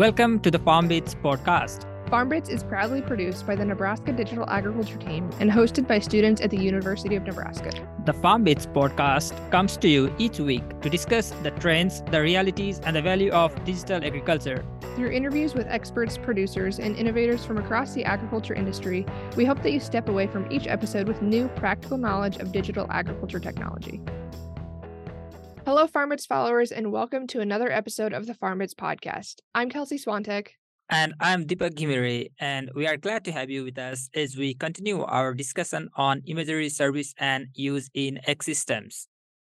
Welcome to the FarmBits podcast. FarmBits is proudly produced by the Nebraska Digital Agriculture Team and hosted by students at the University of Nebraska. The FarmBits podcast comes to you each week to discuss the trends, the realities, and the value of digital agriculture. Through interviews with experts, producers, and innovators from across the agriculture industry, we hope that you step away from each episode with new practical knowledge of digital agriculture technology. Hello, FarmBits followers, and welcome to another episode of the FarmBits podcast. I'm Kelsey Swantek. And I'm Deepak Ghimire, and we are glad to have you with us as we continue our discussion on imagery service and use in ag systems.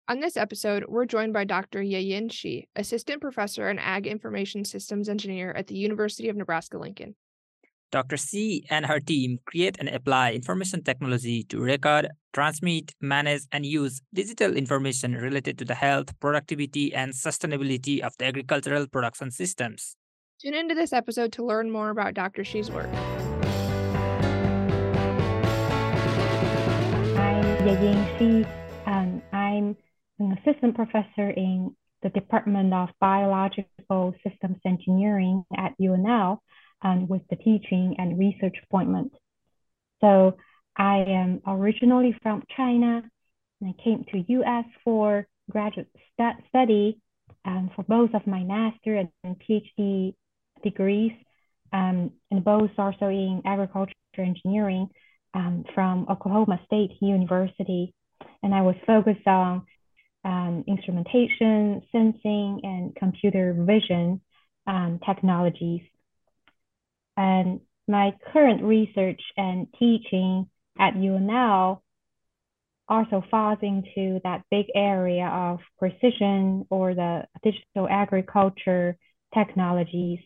On this episode, we're joined by Dr. Yeyin Shi, Assistant Professor and Ag Information Systems Engineer at the University of Nebraska Lincoln. Dr. Shi and her team create and apply information technology to record, transmit, manage, and use digital information related to the health, productivity, and sustainability of the agricultural production systems. Tune into this episode to learn more about Dr. Shi's work. I'm Yeyin Shi, and I'm an assistant professor in the Department of Biological Systems Engineering at UNL and with the teaching and research appointment. So I am originally from China and I came to US for graduate st- study um, for both of my master and PhD degrees, um, and both also in agriculture engineering um, from Oklahoma State University. And I was focused on um, instrumentation, sensing, and computer vision um, technologies. And my current research and teaching at UNL also falls into that big area of precision or the digital agriculture technologies,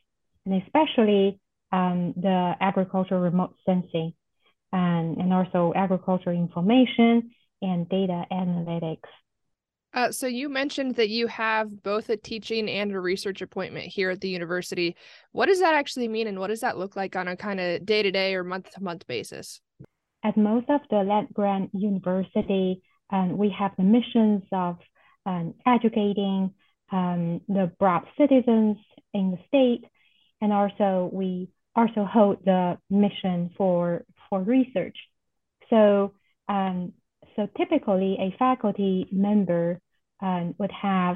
and especially um, the agricultural remote sensing and, and also agricultural information and data analytics. Uh, so you mentioned that you have both a teaching and a research appointment here at the university. What does that actually mean, and what does that look like on a kind of day to day or month to month basis? At most of the land grant university, um, we have the missions of um, educating um, the broad citizens in the state, and also we also hold the mission for for research. So um, so typically, a faculty member um, would have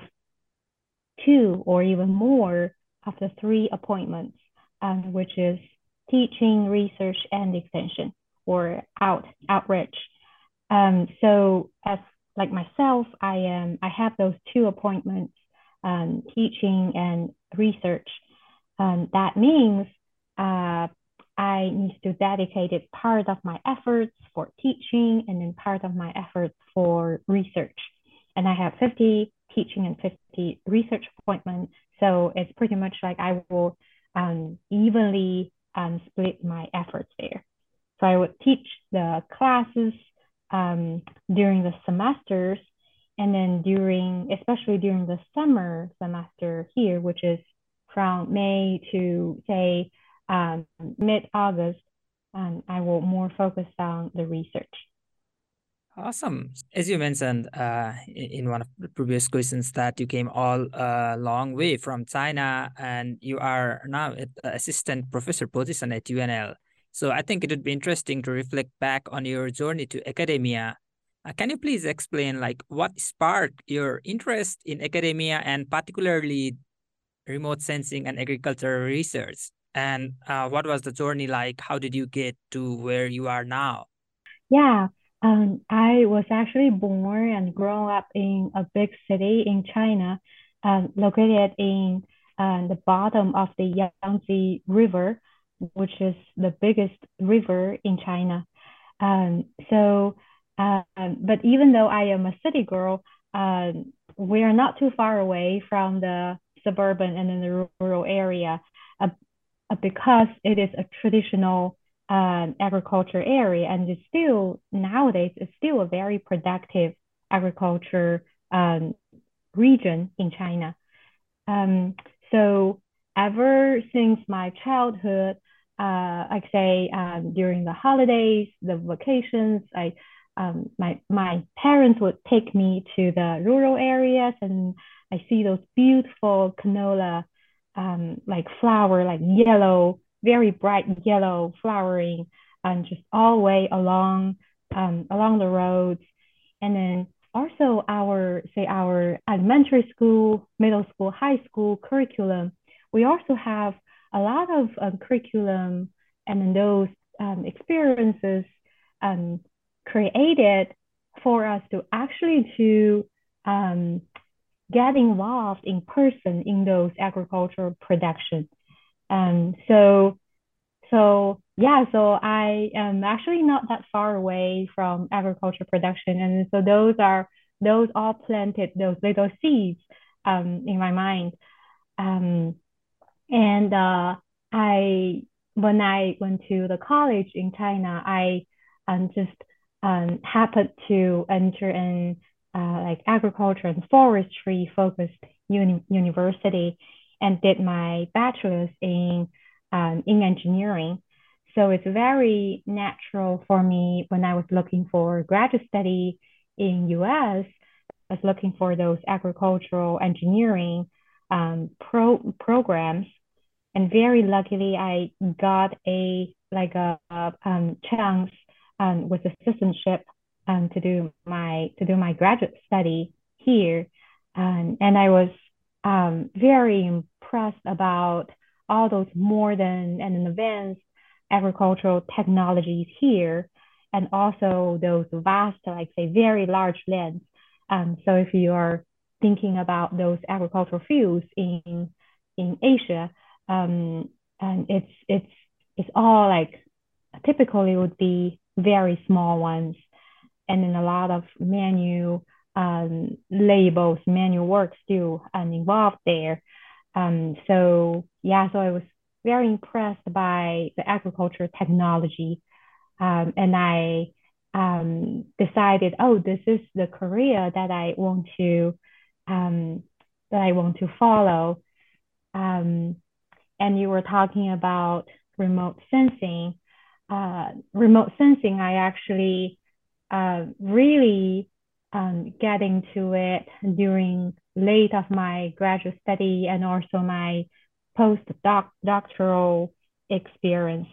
two or even more of the three appointments, um, which is teaching, research, and extension, or out outreach. Um, so, as like myself, I am I have those two appointments, um, teaching and research. Um, that means uh, I need to dedicate part of my efforts for teaching and then part of my efforts for research. And I have 50 teaching and 50 research appointments. So it's pretty much like I will um, evenly um, split my efforts there. So I would teach the classes um, during the semesters and then during, especially during the summer semester here, which is from May to say um, mid August, and I will more focus on the research. Awesome. As you mentioned uh, in one of the previous questions, that you came all a uh, long way from China and you are now at assistant professor position at UNL. So I think it would be interesting to reflect back on your journey to academia. Uh, can you please explain like what sparked your interest in academia and particularly remote sensing and agricultural research? And uh, what was the journey like? How did you get to where you are now? Yeah um, i was actually born and grown up in a big city in china um, located in uh, the bottom of the yangtze river which is the biggest river in china. Um, so uh, but even though i am a city girl um, we are not too far away from the suburban and then the rural area. Uh, because it is a traditional um, agriculture area and it's still nowadays it's still a very productive agriculture um, region in China. Um, so ever since my childhood, uh, like say um, during the holidays, the vacations, I um, my my parents would take me to the rural areas and I see those beautiful canola um, like flower, like yellow, very bright yellow flowering, and just all the way along um, along the roads. And then also our say our elementary school, middle school, high school curriculum. We also have a lot of um, curriculum and then those um, experiences um, created for us to actually to um, get involved in person in those agricultural production. Um, so, so yeah, so I am actually not that far away from agriculture production, and so those are those all planted those little seeds um, in my mind. Um, and uh, I when I went to the college in China, I um, just um, happened to enter in uh, like agriculture and forestry focused uni- university and did my bachelor's in um, in engineering. So it's very natural for me when I was looking for graduate study in US, I was looking for those agricultural engineering um, pro- programs. And very luckily, I got a like a, a um, chance um, with assistantship um, to do my to do my graduate study here, um, and I was um, very impressed about all those modern and advanced agricultural technologies here, and also those vast, like say, very large lands. Um, so if you are thinking about those agricultural fields in in Asia, um, and it's it's it's all like typically would be very small ones and then a lot of manual um, labels, manual work still um, involved there. Um, so yeah, so I was very impressed by the agriculture technology, um, and I um, decided, oh, this is the career that I want to um, that I want to follow. And you were talking about remote sensing. Uh, remote sensing, I actually uh, really um, into it during late of my graduate study and also my postdoctoral experience.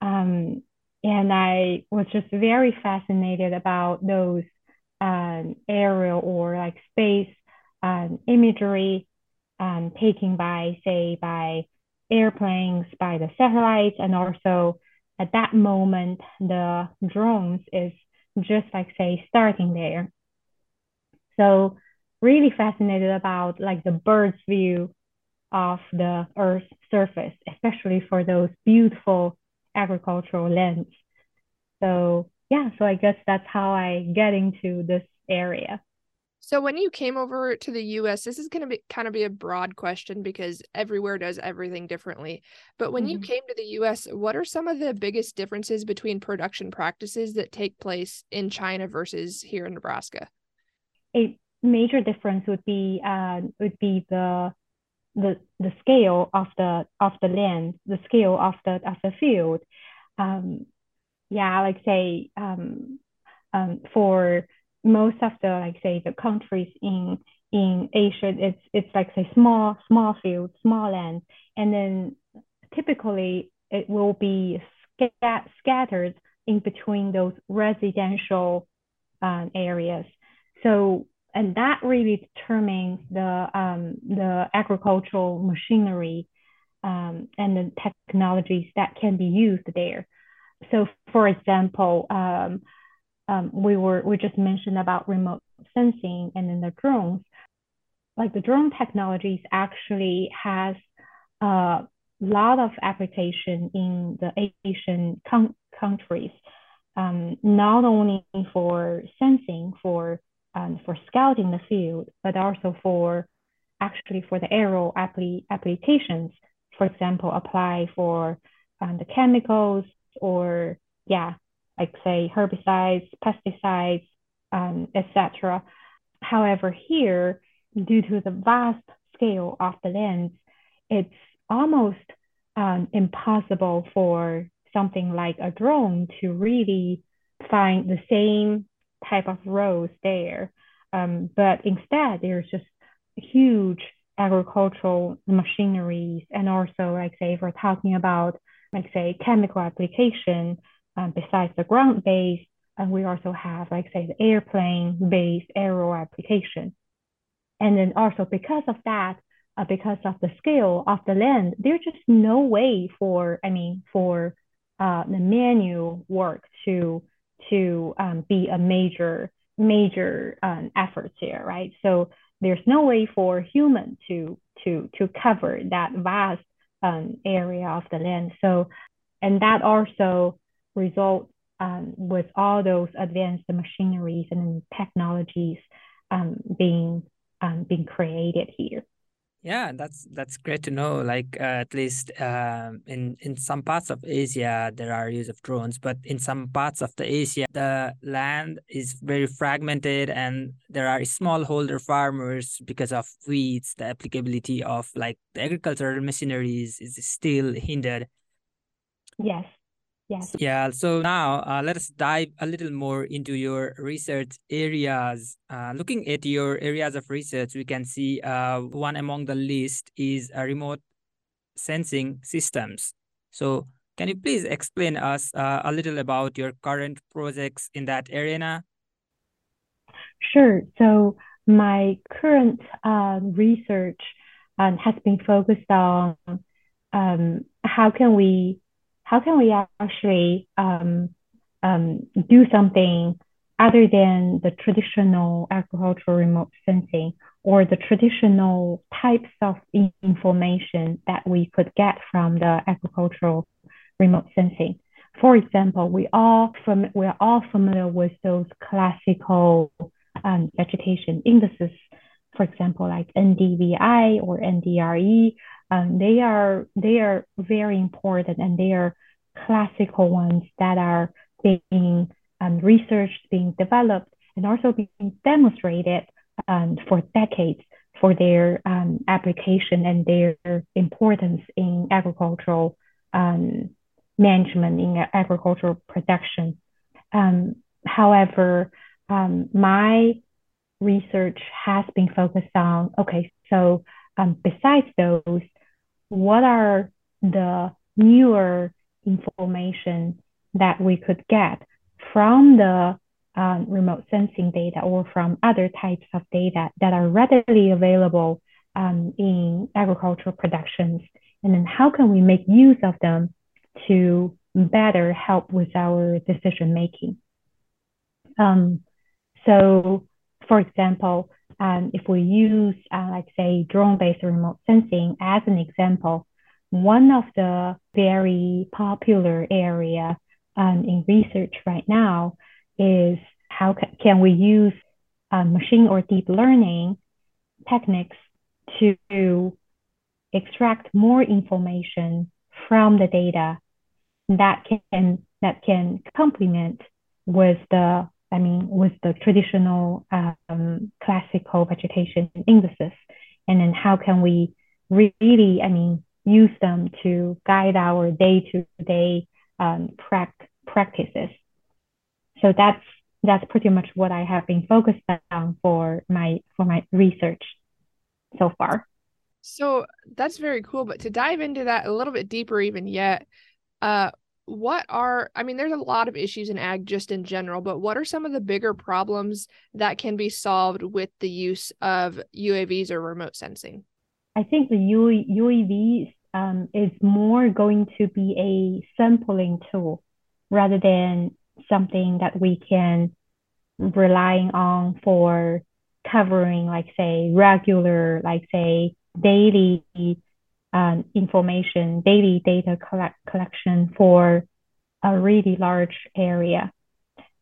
Um, and I was just very fascinated about those um, aerial or like space um, imagery um, taken by, say, by airplanes, by the satellites, and also at that moment, the drones is just like say starting there. So really fascinated about like the bird's view of the Earth's surface, especially for those beautiful agricultural lands. So yeah, so I guess that's how I get into this area. So when you came over to the US, this is going to be kind of be a broad question because everywhere does everything differently. But when mm-hmm. you came to the US, what are some of the biggest differences between production practices that take place in China versus here in Nebraska? A major difference would be uh, would be the the the scale of the of the land, the scale of the of the field. Um, yeah, like say um, um, for most of the like say the countries in in Asia, it's it's like say small small fields, small land, and then typically it will be scat- scattered in between those residential um, areas. So and that really determines the um, the agricultural machinery um, and the technologies that can be used there. So, for example, um, um, we were we just mentioned about remote sensing and then the drones. Like the drone technologies actually has a lot of application in the Asian countries, um, not only for sensing for um, for scouting the field, but also for actually for the aerial appli- applications. For example, apply for um, the chemicals or yeah, like say herbicides, pesticides, um, etc. However, here, due to the vast scale of the lands, it's almost um, impossible for something like a drone to really find the same type of rows there. Um, but instead, there's just huge agricultural machineries, and also like say if we're talking about like say chemical application um, besides the ground based, and we also have like say the airplane based aero application. And then also because of that, uh, because of the scale of the land, there's just no way for I mean for uh, the manual work to to um, be a major major um, effort here, right? So there's no way for human to to to cover that vast um, area of the land. So and that also results um, with all those advanced machineries and technologies um, being um, being created here. Yeah, that's that's great to know. Like uh, at least um, in in some parts of Asia there are use of drones, but in some parts of the Asia the land is very fragmented and there are smallholder farmers because of weeds. The applicability of like the agricultural machineries is still hindered. Yes, Yes. Yeah. So now uh, let us dive a little more into your research areas. Uh, looking at your areas of research, we can see uh, one among the list is a remote sensing systems. So can you please explain us uh, a little about your current projects in that arena? Sure. So my current uh, research um, has been focused on um, how can we how can we actually um, um, do something other than the traditional agricultural remote sensing or the traditional types of information that we could get from the agricultural remote sensing. For example, we all from we're all familiar with those classical um, vegetation indices, for example, like NDVI or NDRE, um, they are they are very important and they are classical ones that are being um, researched, being developed, and also being demonstrated um, for decades for their um, application and their importance in agricultural um, management, in agricultural production. Um, however, my research has been focused on okay, so besides those, what are the newer information that we could get from the um, remote sensing data or from other types of data that are readily available um, in agricultural productions? And then how can we make use of them to better help with our decision making? Um, so, for example, um, if we use, uh, like say, drone-based remote sensing as an example, one of the very popular area um, in research right now is how ca can we use uh, machine or deep learning techniques to extract more information from the data that can that can complement with the I mean, with the traditional um, classical vegetation indices, and then how can we really, I mean, use them to guide our day-to-day um, practices. So that's that's pretty much what I have been focused on for my for my research so far. So that's very cool. But to dive into that a little bit deeper, even yet, uh, what are i mean there's a lot of issues in ag just in general but what are some of the bigger problems that can be solved with the use of uavs or remote sensing? I think the U- uavs um, is more going to be a sampling tool rather than something that we can relying on for covering like say regular like say daily um, information, daily data collect, collection for a really large area.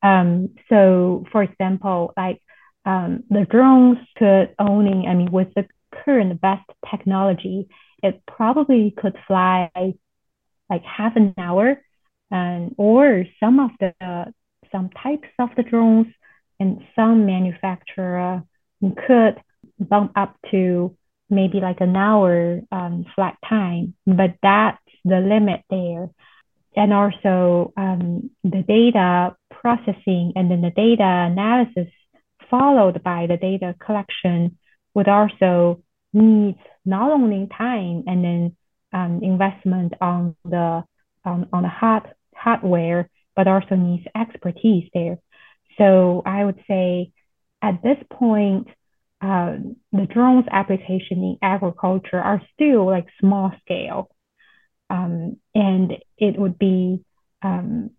Um, so, for example, like um, the drones could only, I mean, with the current best technology, it probably could fly like half an hour, and or some of the some types of the drones and some manufacturer could bump up to maybe like an hour um, flight time, but that's the limit there. And also um, the data processing and then the data analysis followed by the data collection would also needs not only time and then um, investment on the um, on the hard hardware, but also needs expertise there. So I would say at this point, uh, the drones application in agriculture are still like small scale. Um, and it would be um,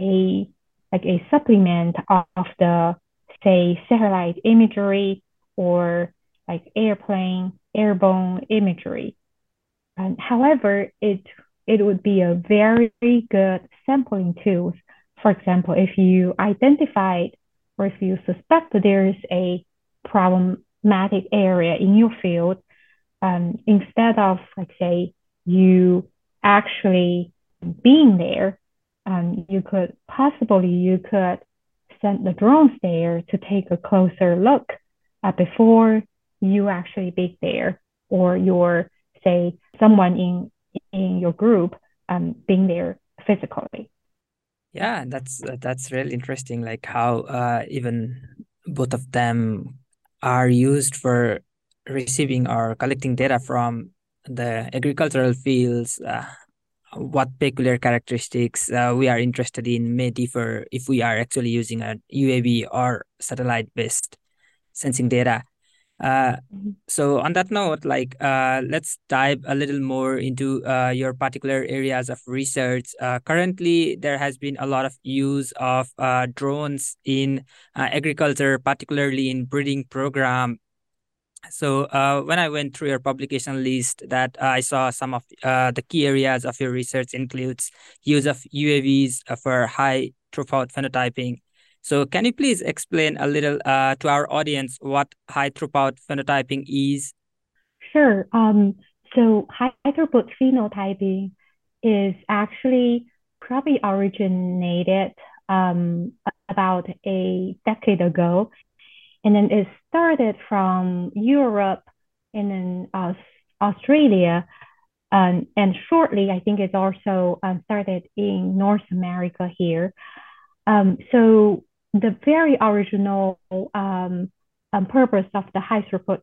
a like a supplement of the say satellite imagery or like airplane airborne imagery. And however, it it would be a very good sampling tool. For example, if you identified or if you suspect that there is a problematic area in your field, um, instead of like say you actually being there, um, you could possibly you could send the drones there to take a closer look uh, before you actually be there or your say someone in in your group um, being there physically. Yeah, that's that's really interesting. Like how uh, even both of them are used for receiving or collecting data from the agricultural fields. Uh, what peculiar characteristics uh, we are interested in may differ if we are actually using a UAV or satellite based sensing data. Uh, mm-hmm. so on that note, like uh, let's dive a little more into uh, your particular areas of research. Uh, currently, there has been a lot of use of uh, drones in uh, agriculture, particularly in breeding program so uh, when I went through your publication list, that I saw some of uh, the key areas of your research includes use of UAVs for high throughput phenotyping. So can you please explain a little uh, to our audience what high throughput phenotyping is? Sure. Um, so high throughput phenotyping is actually probably originated um, about a decade ago and then it started from Europe and then uh, Australia. Um, and shortly, I think it's also um, started in North America here. Um, so the very original um, um, purpose of the high throughput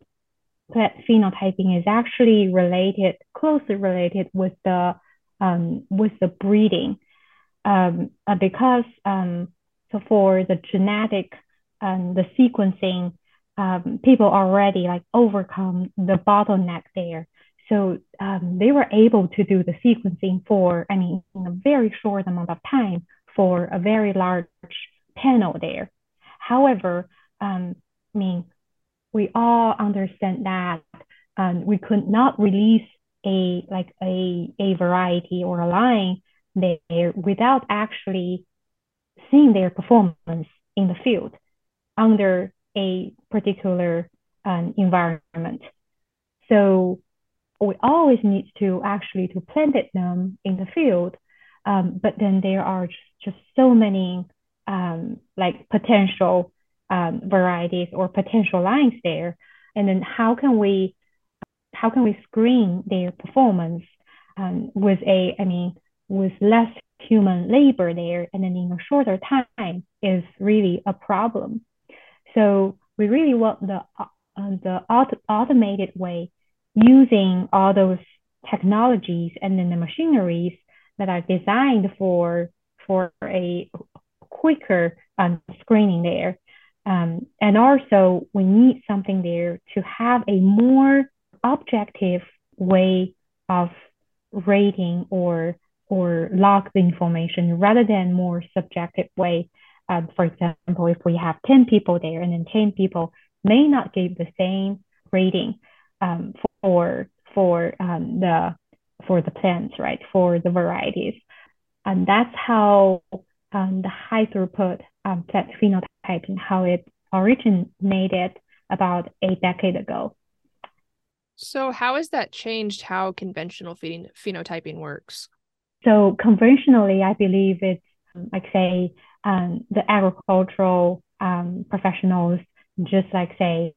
phenotyping is actually related, closely related with the um, with the breeding, uh, because so for the genetic um, the sequencing, um, people already like overcome the bottleneck there. So um, they were able to do the sequencing for, I mean, in a very short amount of time for a very large panel there. However, um, I mean, we all understand that um, we could not release a like a, a variety or a line there without actually seeing their performance in the field under a particular um, environment. So we always need to actually to plant it them in the field, um, but then there are just, just so many um, like potential um, varieties or potential lines there, and then how can we how can we screen their performance um, with a I mean with less human labor there, and then in a shorter time is really a problem. So we really want the uh, the auto automated way using all those technologies and then the machineries that are designed for for a quicker um, screening there. Um, and also we need something there to have a more objective way of rating or or log the information rather than more subjective way um, for example, if we have 10 people there and then 10 people may not give the same rating um, for, for um, the for the plants, right? For the varieties. And that's how um, the high throughput um, plant phenotyping, how it originated about a decade ago. So, how has that changed how conventional feeding phenotyping works? So, conventionally, I believe it's like say um, the agricultural um, professionals just like say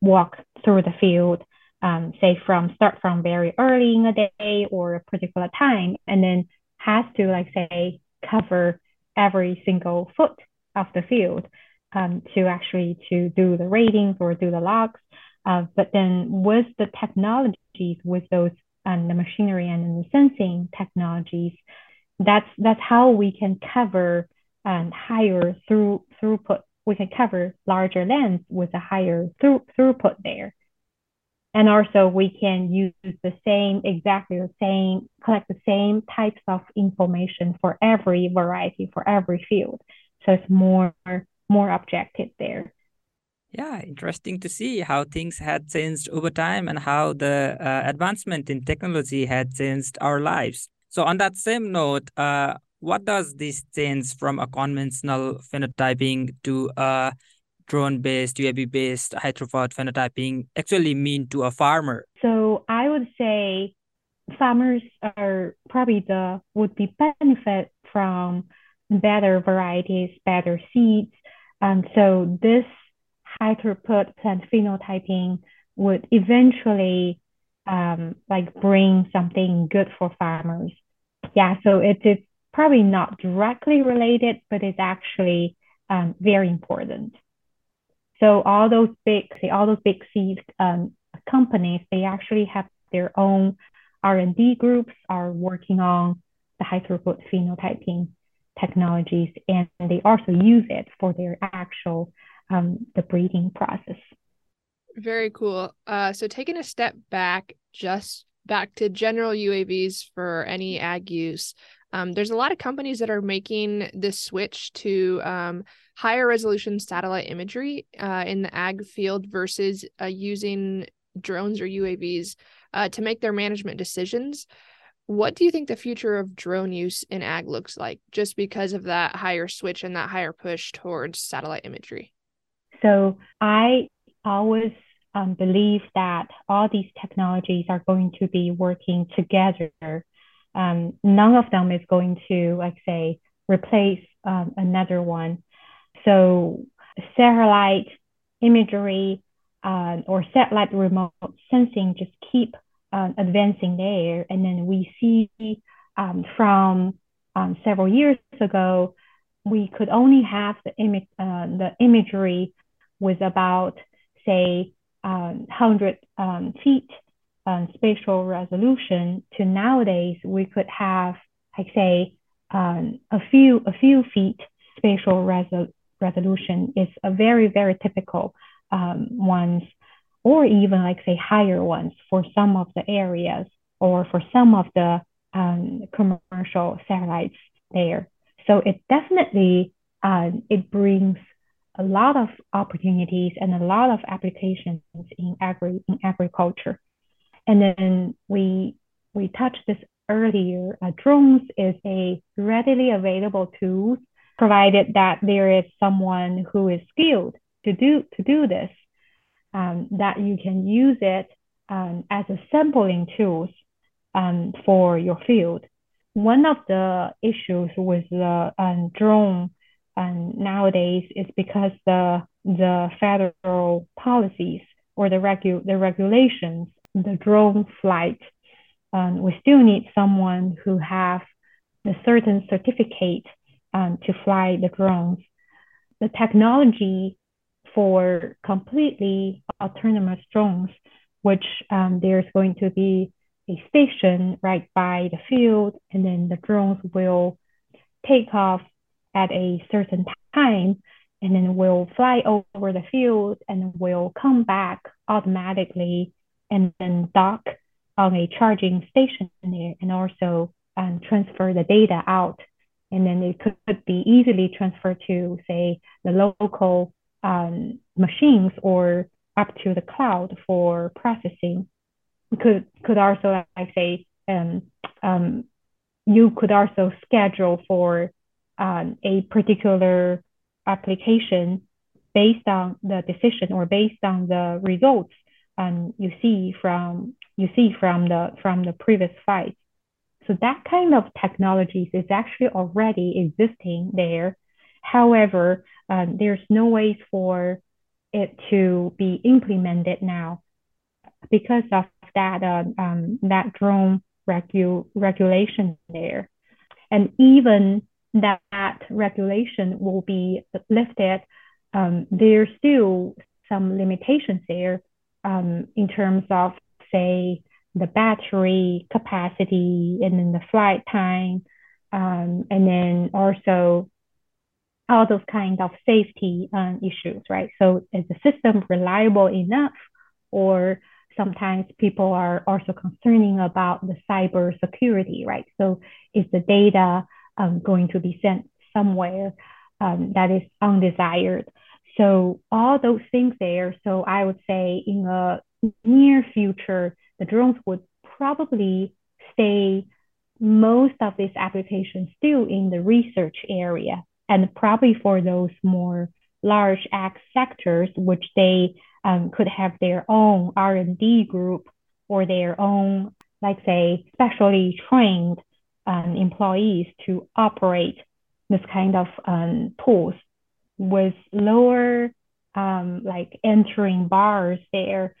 walk through the field um, say from start from very early in a day or a particular time and then has to like say cover every single foot of the field um, to actually to do the ratings or do the logs Uh, but then with the technologies, with those and um, the machinery and the sensing technologies, that's that's how we can cover um, higher through throughput. We can cover larger lands with a higher through, throughput there. And also we can use the same, exactly the same, collect the same types of information for every variety, for every field. So it's more, more objective there. Yeah, interesting to see how things had changed over time and how the uh, advancement in technology had changed our lives. So on that same note, uh, what does this change from a conventional phenotyping to a drone-based, UAV-based high-throughput phenotyping actually mean to a farmer? So I would say farmers are probably the would be benefit from better varieties, better seeds. And so this high throughput plant phenotyping would eventually um, like bring something good for farmers. Yeah, so it is probably not directly related, but it's actually um, very important. So all those big, all those big seed um, companies, they actually have their own R&D groups are working on the high throughput phenotyping technologies, and they also use it for their actual um, the breeding process. Very cool. Uh, so taking a step back, just back to general UAVs for any ag use. Um, there's a lot of companies that are making this switch to um, higher resolution satellite imagery uh, in the ag field versus uh, using drones or UAVs uh, to make their management decisions. What do you think the future of drone use in ag looks like just because of that higher switch and that higher push towards satellite imagery? So I always um, believe that all these technologies are going to be working together. Um, none of them is going to, like say, replace um, another one. So satellite imagery uh, or satellite remote sensing just keep uh, advancing there. And then we see um, from um, several years ago, we could only have the, uh, the imagery with about, say, um, 100 um, feet um, spatial resolution to nowadays we could have, like say, um, a few a few feet spatial resol- resolution is a very very typical um, ones, or even like say higher ones for some of the areas or for some of the um, commercial satellites there. So it definitely uh, it brings a lot of opportunities and a lot of applications in agri in agriculture. And then we we touched this earlier. Uh, drones is a readily available tool, provided that there is someone who is skilled to do to do this. Um, that you can use it um, as a sampling tools um, for your field. One of the issues with the um, drone and nowadays is because the the federal policies or the regu- the regulations, the drone flight, um, we still need someone who have a certain certificate um, to fly the drones. The technology for completely autonomous drones, which um, there's going to be a station right by the field, and then the drones will take off at a certain time and then will fly over the field and will come back automatically and then dock on a charging station there and also um, transfer the data out. And then it could be easily transferred to, say, the local um, machines or up to the cloud for processing. Could could also, like say, um, um, you could also schedule for um, a particular application based on the decision or based on the results um, you see from you see from the from the previous fight. So that kind of technologies is actually already existing there. However, um, there's no ways for it to be implemented now because of that uh, um, that drone regu- regulation there. And even that, that regulation will be lifted, um, there's still some limitations there um, in terms of, say, the battery capacity and then the flight time, um, and then also all those kind of safety um, issues, right? So is the system reliable enough or sometimes people are also concerning about the cyber security, right? So is the data um, going to be sent somewhere um, that is undesired? So all those things there. So I would say in a near future, the drones would probably stay most of these applications still in the research area and probably for those more large ag sectors, which they um, could have their own R&D group or their own, like say, specially trained um, employees to operate this kind of um, tools with lower um, like entering bars there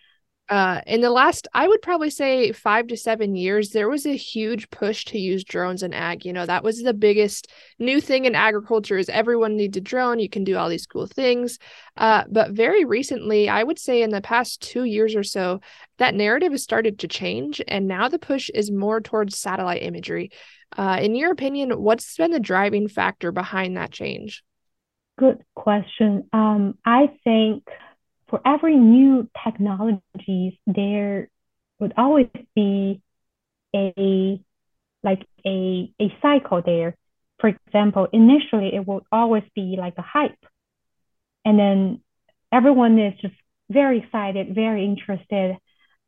uh, in the last, I would probably say five to seven years, there was a huge push to use drones in ag. You know, that was the biggest new thing in agriculture is everyone needs a drone. You can do all these cool things. Uh, but very recently, I would say in the past two years or so, that narrative has started to change. And now the push is more towards satellite imagery. Uh, in your opinion, what's been the driving factor behind that change? Good question. Um, I think for every new technologies, there would always be a like a a cycle there. For example, initially it would always be like a hype, and then everyone is just very excited, very interested,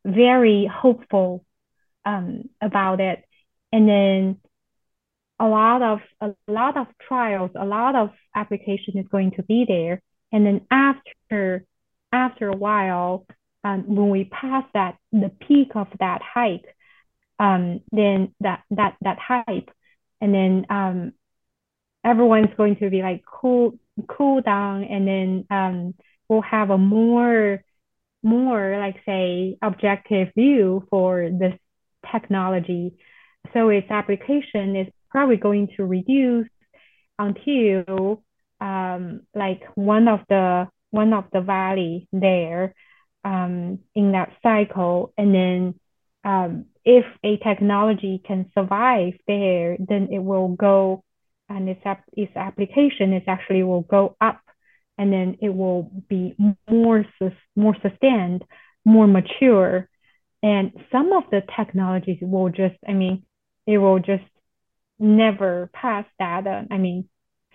very hopeful um, about it, and then a lot of a lot of trials, a lot of application is going to be there, and then after after a while, um, when we pass that the peak of that hike, um, then that that that hype, and then um, everyone's going to be like cool cool down, and then um, we'll have a more more like say objective view for this technology. So its application is probably going to reduce until um, like one of the one of the valley there um, in that cycle. And then um, if a technology can survive there, then it will go and its, its application is actually will go up and then it will be more, more sustained, more mature. And some of the technologies will just, I mean, it will just never pass that. Uh, I mean,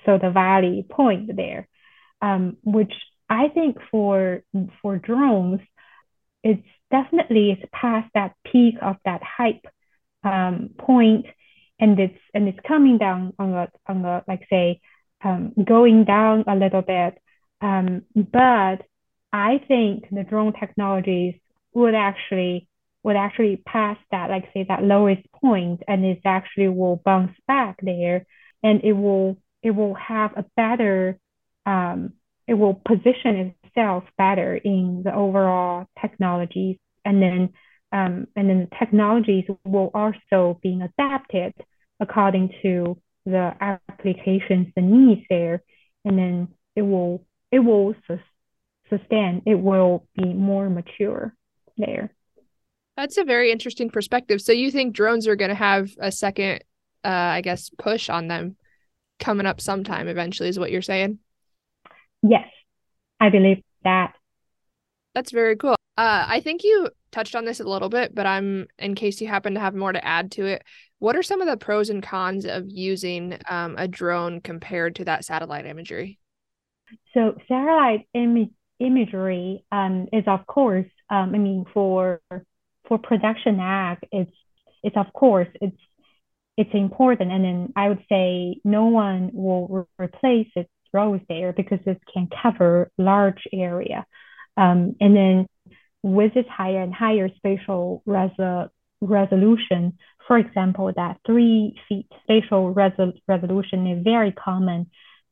so the valley point there, um, which I think for for drones, it's definitely it's past that peak of that hype um, point, and it's and it's coming down on a on a like say um, going down a little bit. Um, but I think the drone technologies would actually would actually pass that like say that lowest point, and it actually will bounce back there, and it will it will have a better um, it will position itself better in the overall technologies and then um, and then the technologies will also be adapted according to the applications the needs there and then it will it will sustain it will be more mature there that's a very interesting perspective so you think drones are going to have a second uh, i guess push on them coming up sometime eventually is what you're saying Yes, I believe that. That's very cool. Uh, I think you touched on this a little bit, but I'm in case you happen to have more to add to it. What are some of the pros and cons of using um, a drone compared to that satellite imagery? So satellite Im- imagery um, is of course, um, I mean, for for production act, it's it's of course it's it's important, and then I would say no one will re- replace it rows there because it can cover large area. Um, and then with this higher and higher spatial res- resolution, for example, that three feet spatial res- resolution is very common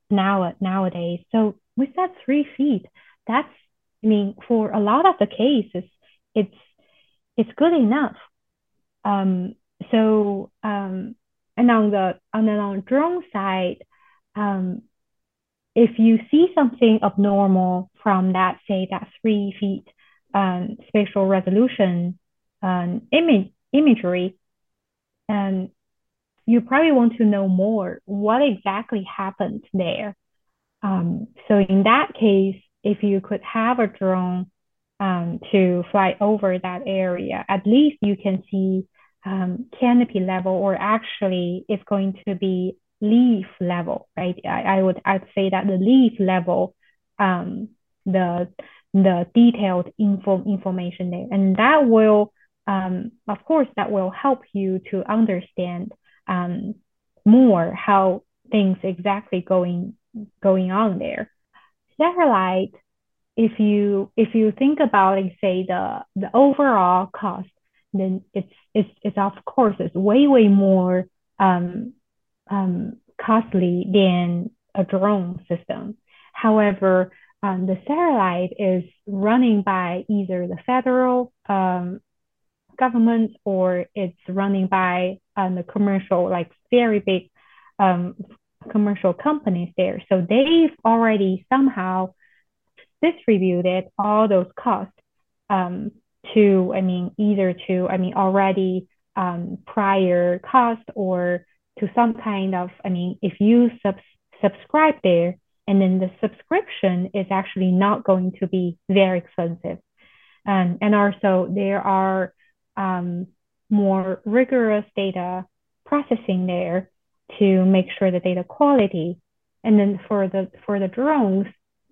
now nowadays. So with that three feet, that's I mean, for a lot of the cases, it's it's good enough. Um, so um, and on the on the drone side, um, if you see something abnormal from that, say that three feet um, spatial resolution um, image imagery, and you probably want to know more what exactly happened there. Um, so in that case, if you could have a drone um, to fly over that area, at least you can see um, canopy level, or actually it's going to be leaf level, right? I, I would I'd say that the leaf level, um, the the detailed info information there, and that will, um, of course, that will help you to understand um, more how things exactly going going on there. Satellite, if you if you think about like say the the overall cost, then it's it's it's of course it's way way more um, um, costly than a drone system. However, um, the satellite is running by either the federal um, government or it's running by um, the commercial, like very big um, commercial companies there. So they've already somehow distributed all those costs um, to, I mean, either to, I mean, already um, prior cost or to some kind of, I mean, if you sub- subscribe there, and then the subscription is actually not going to be very expensive. Um, and also there are um, more rigorous data processing there to make sure the data quality. And then for the for the drones,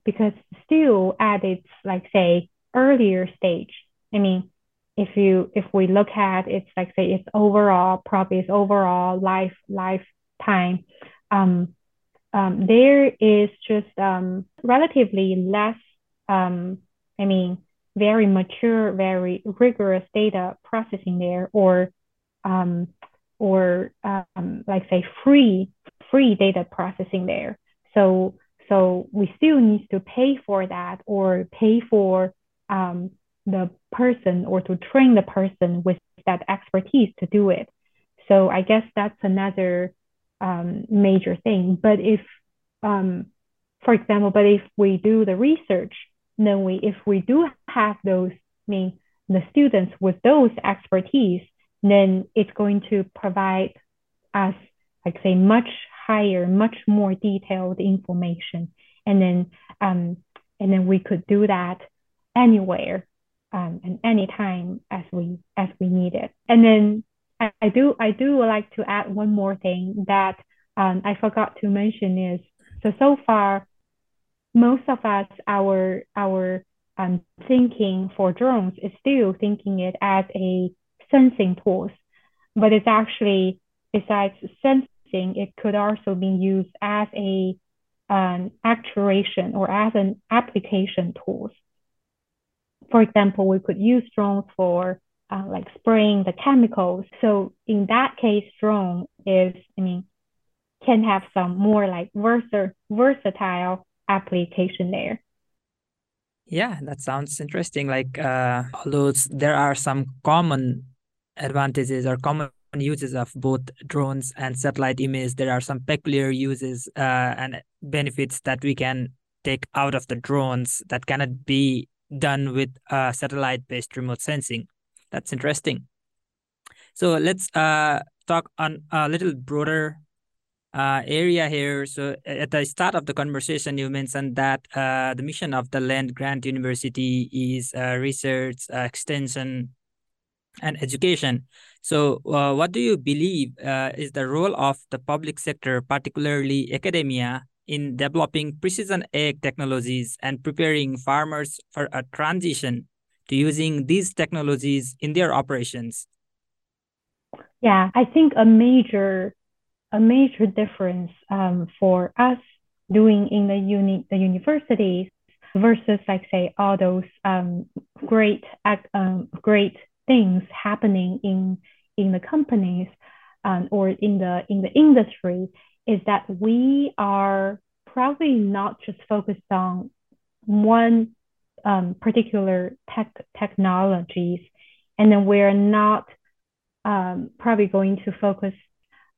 because still at its like say earlier stage. I mean, if you if we look at it's like say its overall probably its overall life lifetime, um, um, there is just um, relatively less. Um, I mean, very mature, very rigorous data processing there, or um, or um, like say free free data processing there. So so we still need to pay for that or pay for um, the person or to train the person with that expertise to do it. So I guess that's another um, major thing. But if, um, for example, but if we do the research then we if we do have those, I mean the students with those expertise, then it's going to provide us like say much higher, much more detailed information. And then um, and then we could do that anywhere um, and anytime as we as we need it. And then I, I do I do like to add one more thing that um, I forgot to mention is so so far most of us, our our um, thinking for drones is still thinking it as a sensing tools, but it's actually besides sensing, it could also be used as a um, actuation or as an application tools. For example, we could use drones for uh, like spraying the chemicals. So in that case, drone is, I mean, can have some more like versa- versatile application there. Yeah, that sounds interesting. Like, uh, although there are some common advantages or common uses of both drones and satellite images, there are some peculiar uses uh, and benefits that we can take out of the drones that cannot be done with uh, satellite-based remote sensing. That's interesting. So let's uh, talk on a little broader uh, area here. So at the start of the conversation, you mentioned that uh, the mission of the Land Grant University is uh, research, extension, and education. So uh, what do you believe uh, is the role of the public sector, particularly academia, in developing precision ag technologies and preparing farmers for a transition to using these technologies in their operations? Yeah, I think a major a major difference um, for us doing in the uni the universities versus like say all those um, great um, great things happening in in the companies um, or in the in the industry is that we are probably not just focused on one um, particular tech technologies and then we're not um, probably going to focus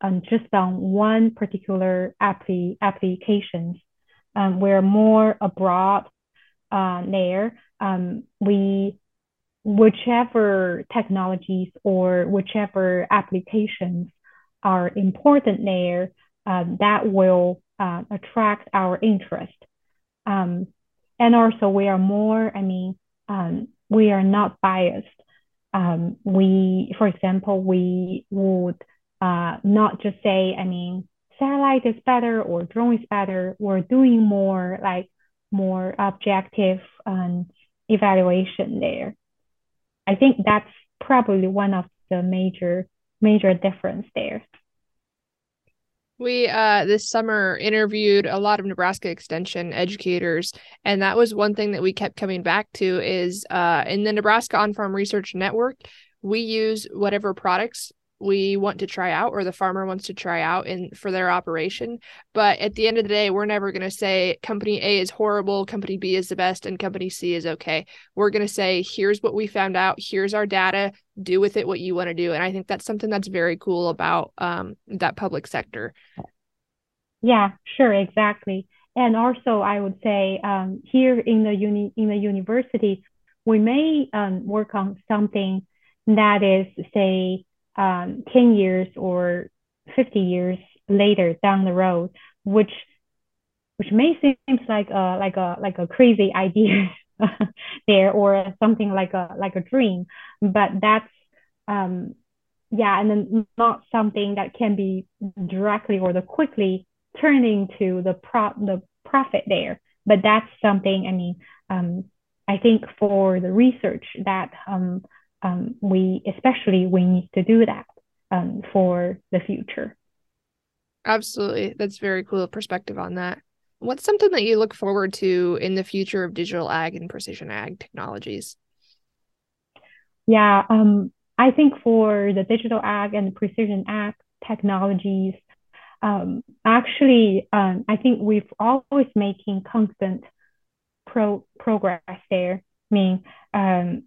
um, just on one particular appli- applications. Um, we're more abroad uh, there. Um, we whichever technologies or whichever applications are important there, uh, that will uh, attract our interest. Um, and also, we are more, I mean, um, we are not biased. Um, we, for example, we would uh, not just say, I mean, satellite is better or drone is better. We're doing more like more objective um, evaluation there. I think that's probably one of the major major difference there. We uh this summer interviewed a lot of Nebraska extension educators and that was one thing that we kept coming back to is uh in the Nebraska on-farm research network we use whatever products we want to try out or the farmer wants to try out in for their operation. But at the end of the day we're never going to say company a is horrible company b is the best and company c is okay. We're going to say here's what we found out. Here's our data. Do with it what you want to do. And i think that's something that's very cool about um, that public sector. Yeah sure exactly. And also i would say um, here in the uni in the university we may um, work on something that is say um, 10 years or 50 years later down the road, which which may seem like a like a like a crazy idea there or something like a like a dream, but that's um yeah, and then not something that can be directly or the quickly turn into the pro the profit there. But that's something I mean um I think for the research that um um, we especially we need to do that um, for the future. Absolutely, that's very cool perspective on that. What's something that you look forward to in the future of digital ag and precision ag technologies? Yeah, um, I think for the digital ag and precision ag technologies, um, actually, um, I think we've always making constant pro progress there. I mean, um,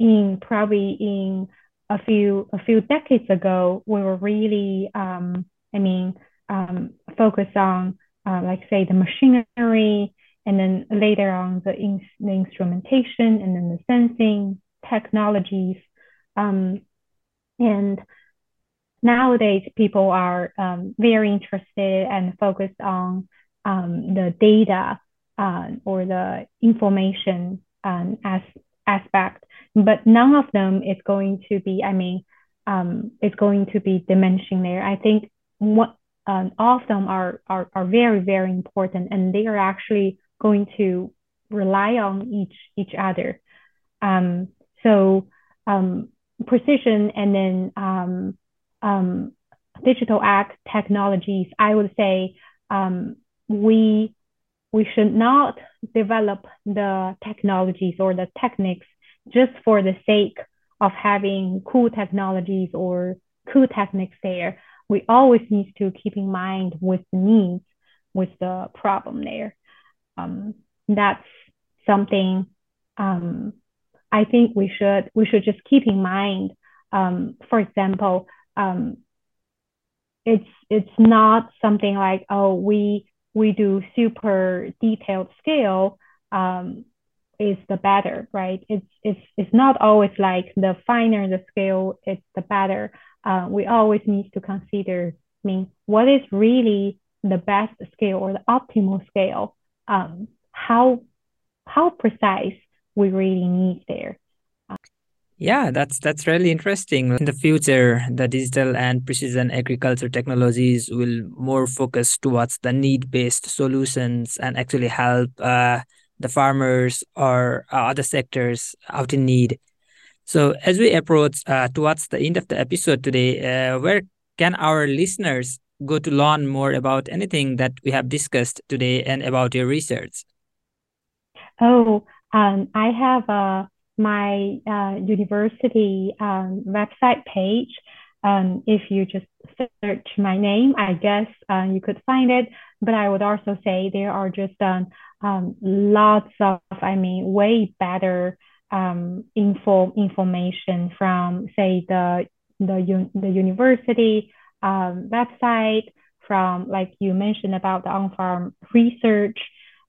in probably in a few a few decades ago, we were really, um, I mean, um, focused on uh, like say the machinery, and then later on the, in, the instrumentation, and then the sensing technologies, um, and nowadays people are um, very interested and focused on um, the data uh, or the information um, as aspect but none of them is going to be, I mean, um, is going to be diminishing there. I think what um, all of them are, are are very very important, and they are actually going to rely on each each other. Um, so um, precision and then um, um, digital ag technologies, I would say um, we we should not develop the technologies or the techniques just for the sake of having cool technologies or cool techniques there. We always need to keep in mind with the needs, with the problem there. Um, that's something um, I think we should we should just keep in mind. Um, for example, um, it's it's not something like oh we we do super detailed scale um, is the better, right? It's it's it's not always like the finer the scale, it's the better. Uh, we always need to consider, I mean, what is really the best scale or the optimal scale? Um, how how precise we really need there. Yeah, that's that's really interesting. In the future, the digital and precision agriculture technologies will more focus towards the need-based solutions and actually help uh, the farmers or uh, other sectors out in need. So, as we approach uh, towards the end of the episode today, uh, where can our listeners go to learn more about anything that we have discussed today and about your research? Oh, um, I have uh, my uh, university um, website page. Um, if you just search my name, I guess uh, you could find it. But I would also say there are just um, um, lots of, I mean, way better um, info information from, say, the the the university um, website, from like you mentioned about the on-farm research,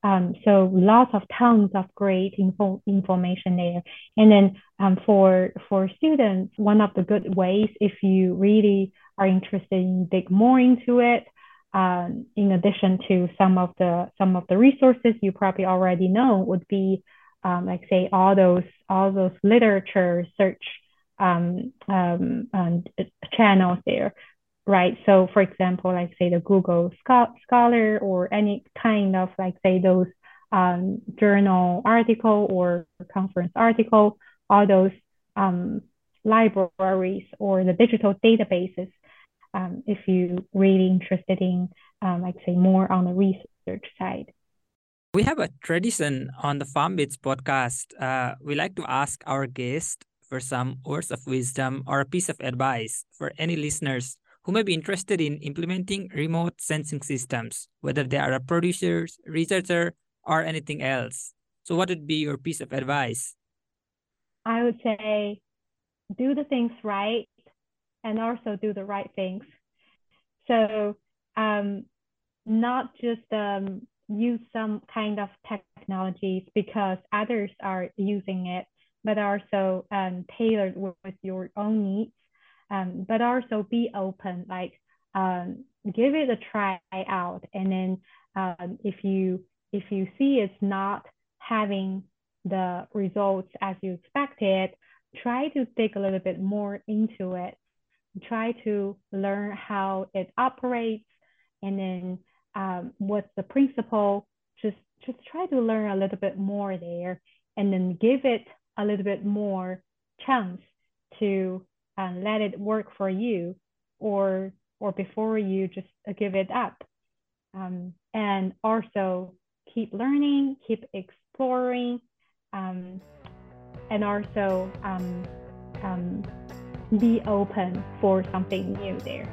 Um, so lots of tons of great info information there. And then um, for for students, one of the good ways if you really are interested in dig more into it, um, in addition to some of the some of the resources you probably already know would be um, like say all those all those literature search um, um, and channels there right? So for example, like say the Google Scholar or any kind of like say those um, journal article or conference article, all those um, libraries or the digital databases, um, if you really interested in um, like say more on the research side. We have a tradition on the FarmBits podcast. Uh, we like to ask our guest for some words of wisdom or a piece of advice for any listeners who may be interested in implementing remote sensing systems, whether they are a producer, researcher, or anything else. So, what would be your piece of advice? I would say do the things right and also do the right things. So, um, not just um, use some kind of technologies because others are using it, but also um, tailored with, with your own needs um, but also be open, like um, give it a try out. And then um, if you if you see it's not having the results as you expected, try to dig a little bit more into it. Try to learn how it operates, and then um, what's the principle. Just just try to learn a little bit more there, and then give it a little bit more chance to and let it work for you or or before you just give it up um, and also keep learning keep exploring um, and also um, um be open for something new there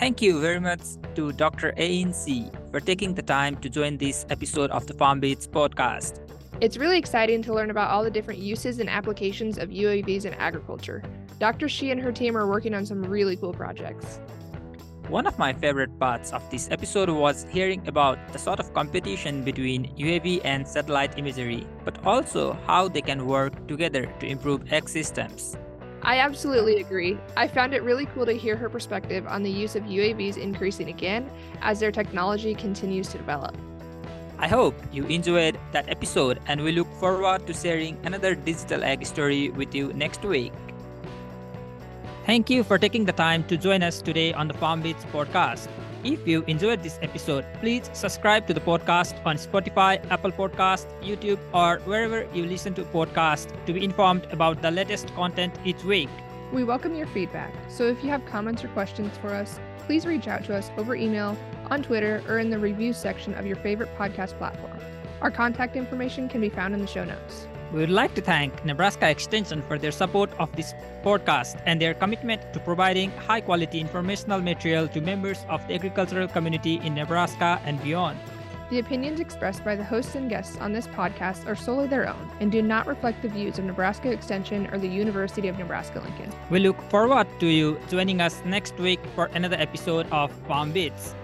Thank you very much to Dr. Yeyin Shi for taking the time to join this episode of the FarmBits podcast. It's really exciting to learn about all the different uses and applications of UAVs in agriculture. Dr. Shi and her team are working on some really cool projects. One of my favorite parts of this episode was hearing about the sort of competition between UAV and satellite imagery, but also how they can work together to improve ag systems. I absolutely agree. I found it really cool to hear her perspective on the use of UAVs increasing again as their technology continues to develop. I hope you enjoyed that episode and we look forward to sharing another digital ag story with you next week. Thank you for taking the time to join us today on the FarmBits podcast. If you enjoyed this episode, please subscribe to the podcast on Spotify, Apple Podcast, YouTube, or wherever you listen to podcasts to be informed about the latest content each week. We welcome your feedback, so if you have comments or questions for us, please reach out to us over email on Twitter, or in the reviews section of your favorite podcast platform. Our contact information can be found in the show notes. We would like to thank Nebraska Extension for their support of this podcast and their commitment to providing high quality informational material to members of the agricultural community in Nebraska and beyond. The opinions expressed by the hosts and guests on this podcast are solely their own and do not reflect the views of Nebraska Extension or the University of Nebraska Lincoln. We look forward to you joining us next week for another episode of FarmBits.